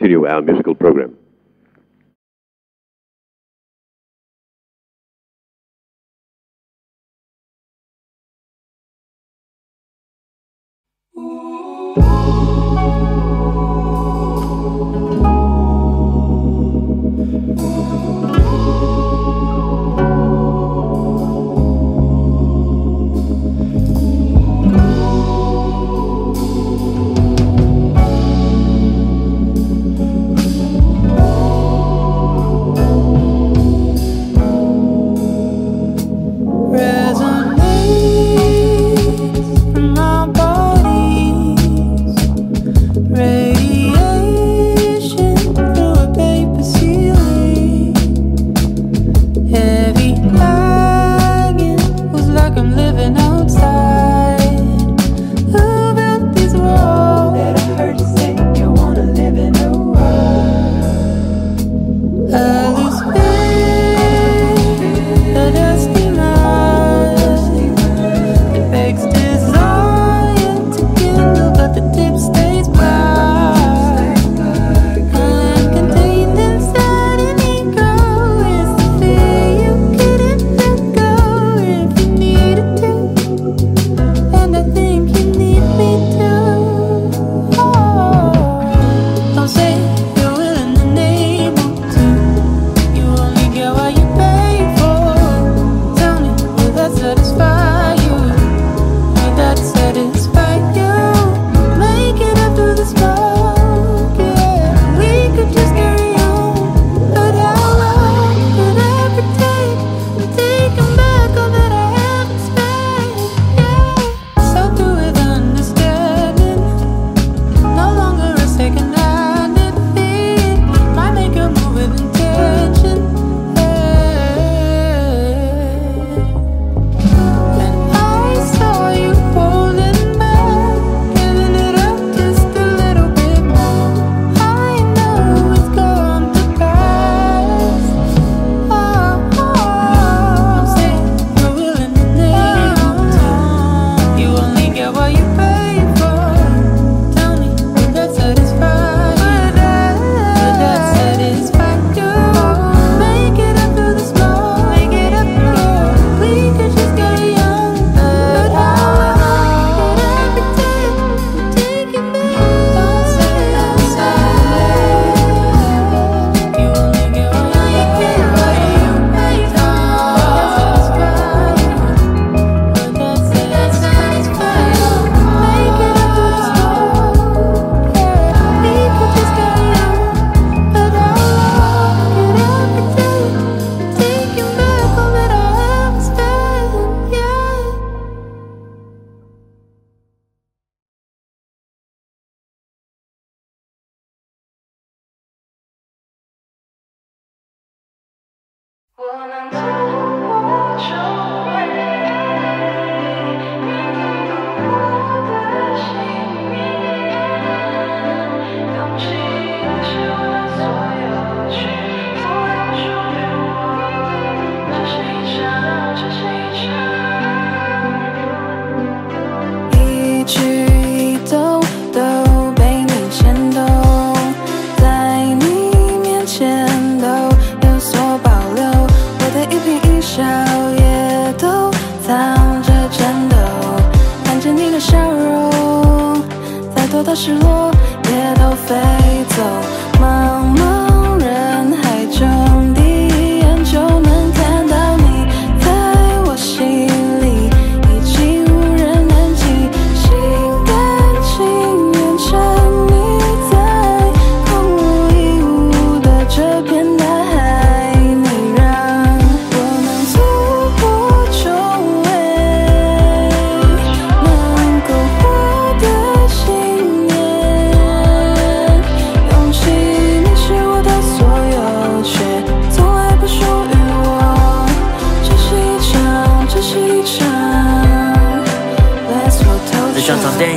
continue our musical program.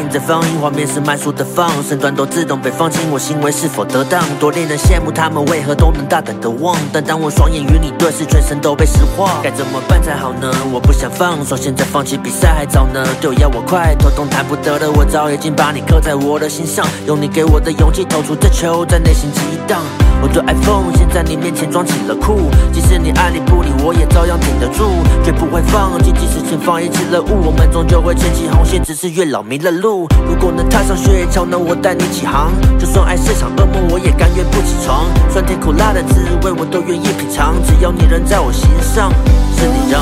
在放映，画面是慢速的放，身段都自动被放轻我行为是否得当，多令人羡慕他们为何都能大胆的忘。但当我双眼与你对视，全身都被石化，该怎么办才好呢？我不想放，手现在放弃比赛还早呢。队友要我快，头痛弹不得的我早已经把你刻在我的心上，用你给我的勇气投出这球，在内心激荡。我对 iPhone 现在你面前装起了酷，即使你爱理不理，我也照样挺得住，绝不会放弃。即使前方一起了雾，我们终究会牵起红线，只是月老迷了路。如果能踏上雪橇，那我带你起航。就算爱是场噩梦，我也甘愿不起床。酸甜苦辣的滋味，我都愿意品尝。只要你人在我心上，是你让。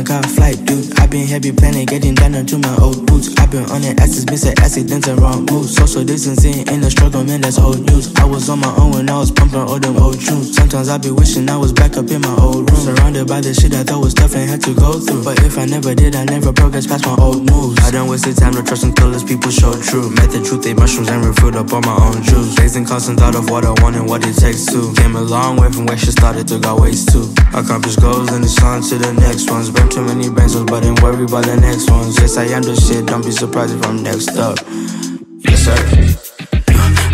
I got a flight, dude. I been heavy planning, getting down into my old boots. i been on the assets, missing accidents and wrong moves. Social distancing ain't a struggle, man, that's old news. I was on my own when I was pumping all them old tunes. Sometimes I be wishing I was back up in my old room. Surrounded by the shit I thought was tough and had to go through. But if I never did, I never progress past my old moves. I done wasted time to trust until those people show true. Met the truth, they mushrooms and refilled up on my own juice. Blazing constant thought of what I want and what it takes to. Came a long way from where she started to got ways too. Accomplish goals and it's on to the next ones. Burn too many brain cells, but worry about the next ones. Yes, I am the shit, don't be surprised if I'm next up. Yes, sir.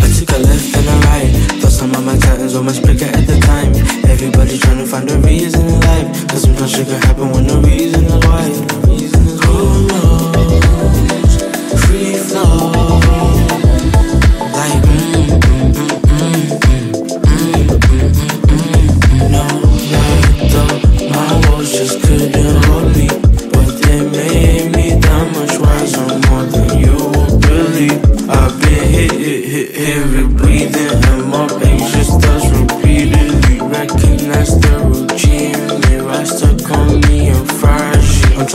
I took a left and a right. Thought some of my titans were much bigger at the time. Everybody trying to find a reason in life. Cause sometimes shit can happen when the reason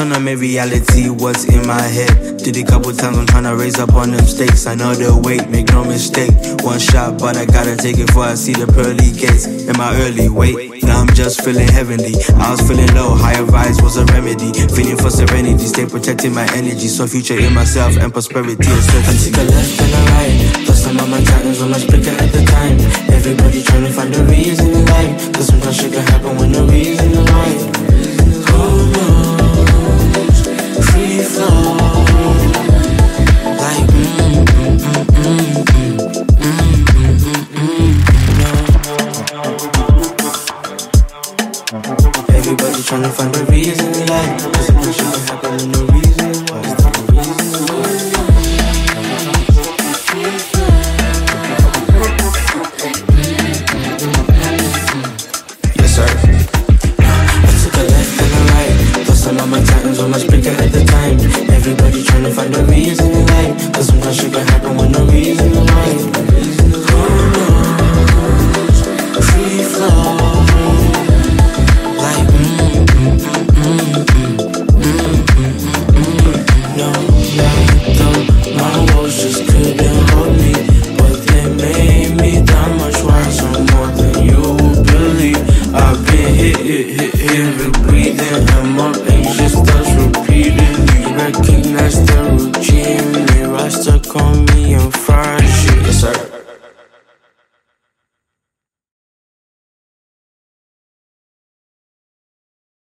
fresh. I'm make reality what's in my head. Did a couple times, I'm trying to raise up on them stakes. I know the weight, make no mistake. One shot, but I gotta take it before I see the pearly gates. In my early wait, now I'm just feeling heavenly. I was feeling low, higher vibes was a remedy. Feeling for serenity, stay protecting my energy. So future in myself and prosperity is certainty. I took a left and a right. Thought some of my titans much bigger at the time. Everybody trying to find a reason in life. Cause sometimes shit can happen when the reason is right.